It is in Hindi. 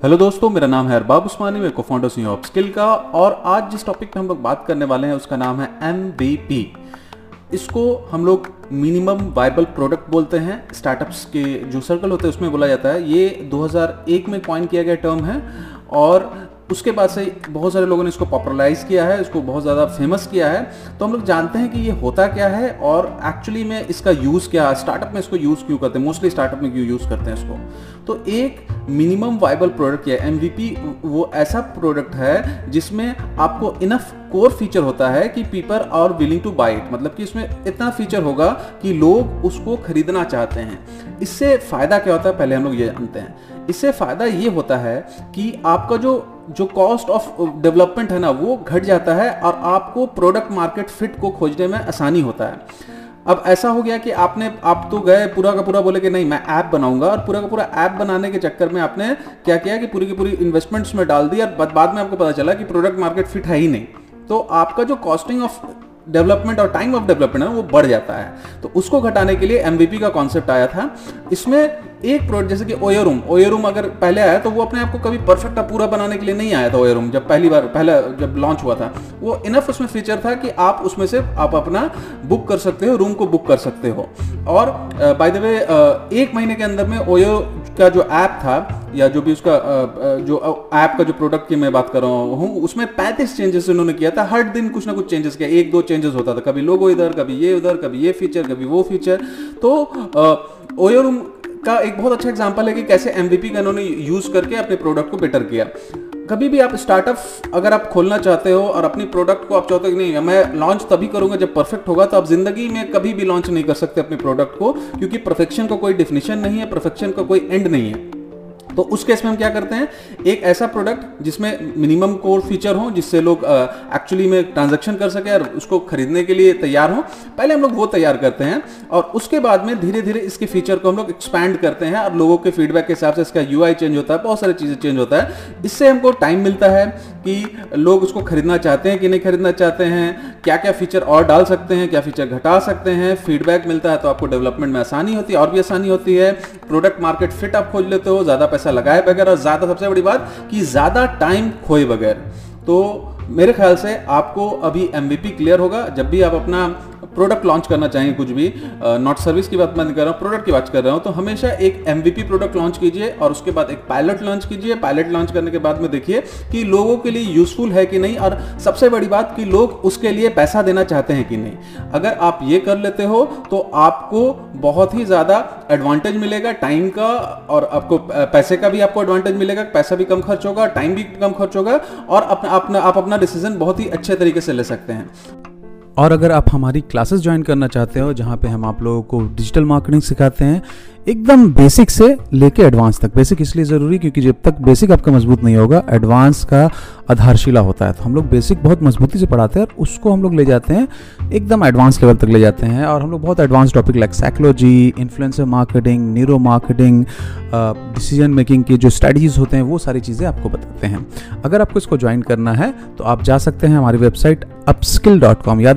हेलो दोस्तों, मेरा नाम है अरबाब उस्मानी मैं को फाउंडर सी ऑफ़ स्किल का, और आज जिस टॉपिक पे हम लोग बात करने वाले हैं, उसका नाम है एमबीपी इसको हम लोग मिनिमम वाइबल प्रोडक्ट बोलते हैं। स्टार्टअप्स के जो सर्कल होते हैं, उसमें बोला जाता है। ये 2001 में कॉइन किया गया टर्म है, और उसके बाद से बहुत सारे लोगों ने इसको पॉपुलराइज किया है, इसको बहुत ज़्यादा फ़ेमस किया है। तो हम लोग जानते हैं कि ये होता क्या है और एक्चुअली में इसका यूज़ क्या स्टार्टअप में इसको यूज़ क्यों करते हैं? मोस्टली स्टार्टअप में क्यों यूज़ करते हैं इसको? तो एक मिनिमम वाइबल प्रोडक्ट या एम वो ऐसा प्रोडक्ट है जिसमें आपको इनफ कोर फीचर होता है कि people are willing to buy it मतलब कि इसमें इतना फीचर होगा कि लोग उसको खरीदना चाहते हैं। इससे फ़ायदा क्या होता है? पहले हम लोग ये जानते हैं। इससे फ़ायदा ये होता है कि आपका जो जो कॉस्ट ऑफ़ डेवलपमेंट है ना, वो घट जाता है और आपको प्रोडक्ट मार्केट फिट को खोजने में आसानी होता है। अब ऐसा हो गया कि आपने, आप तो गए, पूरा का पूरा बोले कि नहीं, मैं ऐप बनाऊँगा और पूरा का पूरा ऐप बनाने के चक्कर में आपने क्या किया कि पूरी की पूरी इन्वेस्टमेंट्स में डाल दी और बाद में आपको पता चला कि प्रोडक्ट मार्केट फिट है ही नहीं। तो आपका जो कॉस्टिंग ऑफ़ डेवलपमेंट और टाइम ऑफ़ डेवलपमेंट है वो बढ़ जाता है। तो उसको घटाने के लिए एमवीपी का कॉन्सेप्ट आया था। इसमें एक प्रोडक्ट जैसे कि ओयरूम ओयरूम अगर पहले आया तो वो अपने आप को कभी परफेक्ट पूरा बनाने के लिए नहीं आया था ओयरूम जब पहली बार, पहला, जब लॉन्च हुआ था। वो इनफ उसमें फीचर था कि आप उसमें से, आप अपना बुक कर सकते हो रूम को बुक कर सकते हो। और बाय द वे एक महीने के अंदर में ओयो का जो ऐप था, या जो भी उसका जो ऐप का जो प्रोडक्ट की मैं बात कर रहा हूँ, उसमें पैंतीस चेंजेस उन्होंने किया था। हर दिन कुछ ना कुछ चेंजेस किया, एक दो चेंजेस होता था। कभी लोगो इधर, कभी ये उधर, कभी ये फीचर कभी वो फीचर तो ओयो रूम का एक बहुत अच्छा एग्ज़ाम्पल है कि कैसे एमवीपी का इन्होंने यूज़ करके अपने प्रोडक्ट को बेटर किया। कभी भी आप स्टार्टअप अगर आप खोलना चाहते हो और अपनी प्रोडक्ट को आप चाहते हो नहीं मैं लॉन्च तभी करूँगा जब परफेक्ट होगा तो आप ज़िंदगी में कभी भी लॉन्च नहीं कर सकते अपने प्रोडक्ट को, क्योंकि परफेक्शन का को कोई डिफिनेशन नहीं है परफेक्शन का को कोई एंड नहीं है। तो उस केस में हम क्या करते हैं, एक ऐसा प्रोडक्ट जिसमें मिनिमम कोर फीचर हो, जिससे लोग एक्चुअली में ट्रांजेक्शन कर सके और उसको खरीदने के लिए तैयार हो। पहले हम लोग वो तैयार करते हैं और उसके बाद में धीरे धीरे इसके फीचर को हम लोग एक्सपैंड करते हैं और लोगों के फीडबैक के हिसाब से इसका यूआई चेंज होता है, बहुत सारी चीज़ें चेंज होता है। इससे हमको टाइम मिलता है कि लोग उसको खरीदना चाहते हैं कि नहीं खरीदना चाहते हैं क्या क्या फीचर और डाल सकते हैं, क्या फीचर घटा सकते हैं फीडबैक मिलता है तो आपको डेवलपमेंट में आसानी होती है और भी आसानी होती है। प्रोडक्ट मार्केट फिट आप खोज लेते हो, ज़्यादा पैसा लगाए बगैर, और ज़्यादा सबसे बड़ी बात कि ज़्यादा टाइम खोए बगैर। तो मेरे ख्याल से आपको अभी एम क्लियर होगा। जब भी आप अपना प्रोडक्ट लॉन्च करना चाहेंगे कुछ भी नॉट सर्विस की बात मैं नहीं कर रहा हूँ प्रोडक्ट की बात कर रहा हूँ तो हमेशा एक एम प्रोडक्ट लॉन्च कीजिए और उसके बाद एक पायलट लॉन्च कीजिए। पायलट लॉन्च करने के बाद में देखिए कि लोगों के लिए यूजफुल है कि नहीं और सबसे बड़ी बात कि लोग उसके लिए पैसा देना चाहते हैं कि नहीं। अगर आप ये कर लेते हो तो आपको बहुत ही ज़्यादा एडवांटेज मिलेगा टाइम का और आपको पैसे का भी आपको एडवांटेज मिलेगा, पैसा भी कम खर्च होगा टाइम भी कम खर्च होगा और अपना अपना, आप अपना डिसीज़न बहुत ही अच्छे तरीके से ले सकते हैं। और अगर आप हमारी क्लासेस ज्वाइन करना चाहते हो, जहाँ पे हम आप लोगों को डिजिटल मार्केटिंग सिखाते हैं, एकदम बेसिक से लेके एडवांस तक। बेसिक इसलिए ज़रूरी क्योंकि जब तक बेसिक आपका मज़बूत नहीं होगा एडवांस का आधारशिला होता है। तो हम लोग बेसिक बहुत मजबूती से पढ़ाते हैं और उसको हम लोग ले जाते हैं, एकदम एडवांस लेवल तक ले जाते हैं। और हम लोग बहुत advance topic like psychology influencer marketing neuro marketing decision making के जो स्ट्रेटजीज होते हैं, वो सारी चीज़ें आपको बताते हैं। अगर आपको इसको ज्वाइन करना है तो आप जा सकते हैं हमारी वेबसाइट अपस्किल कॉम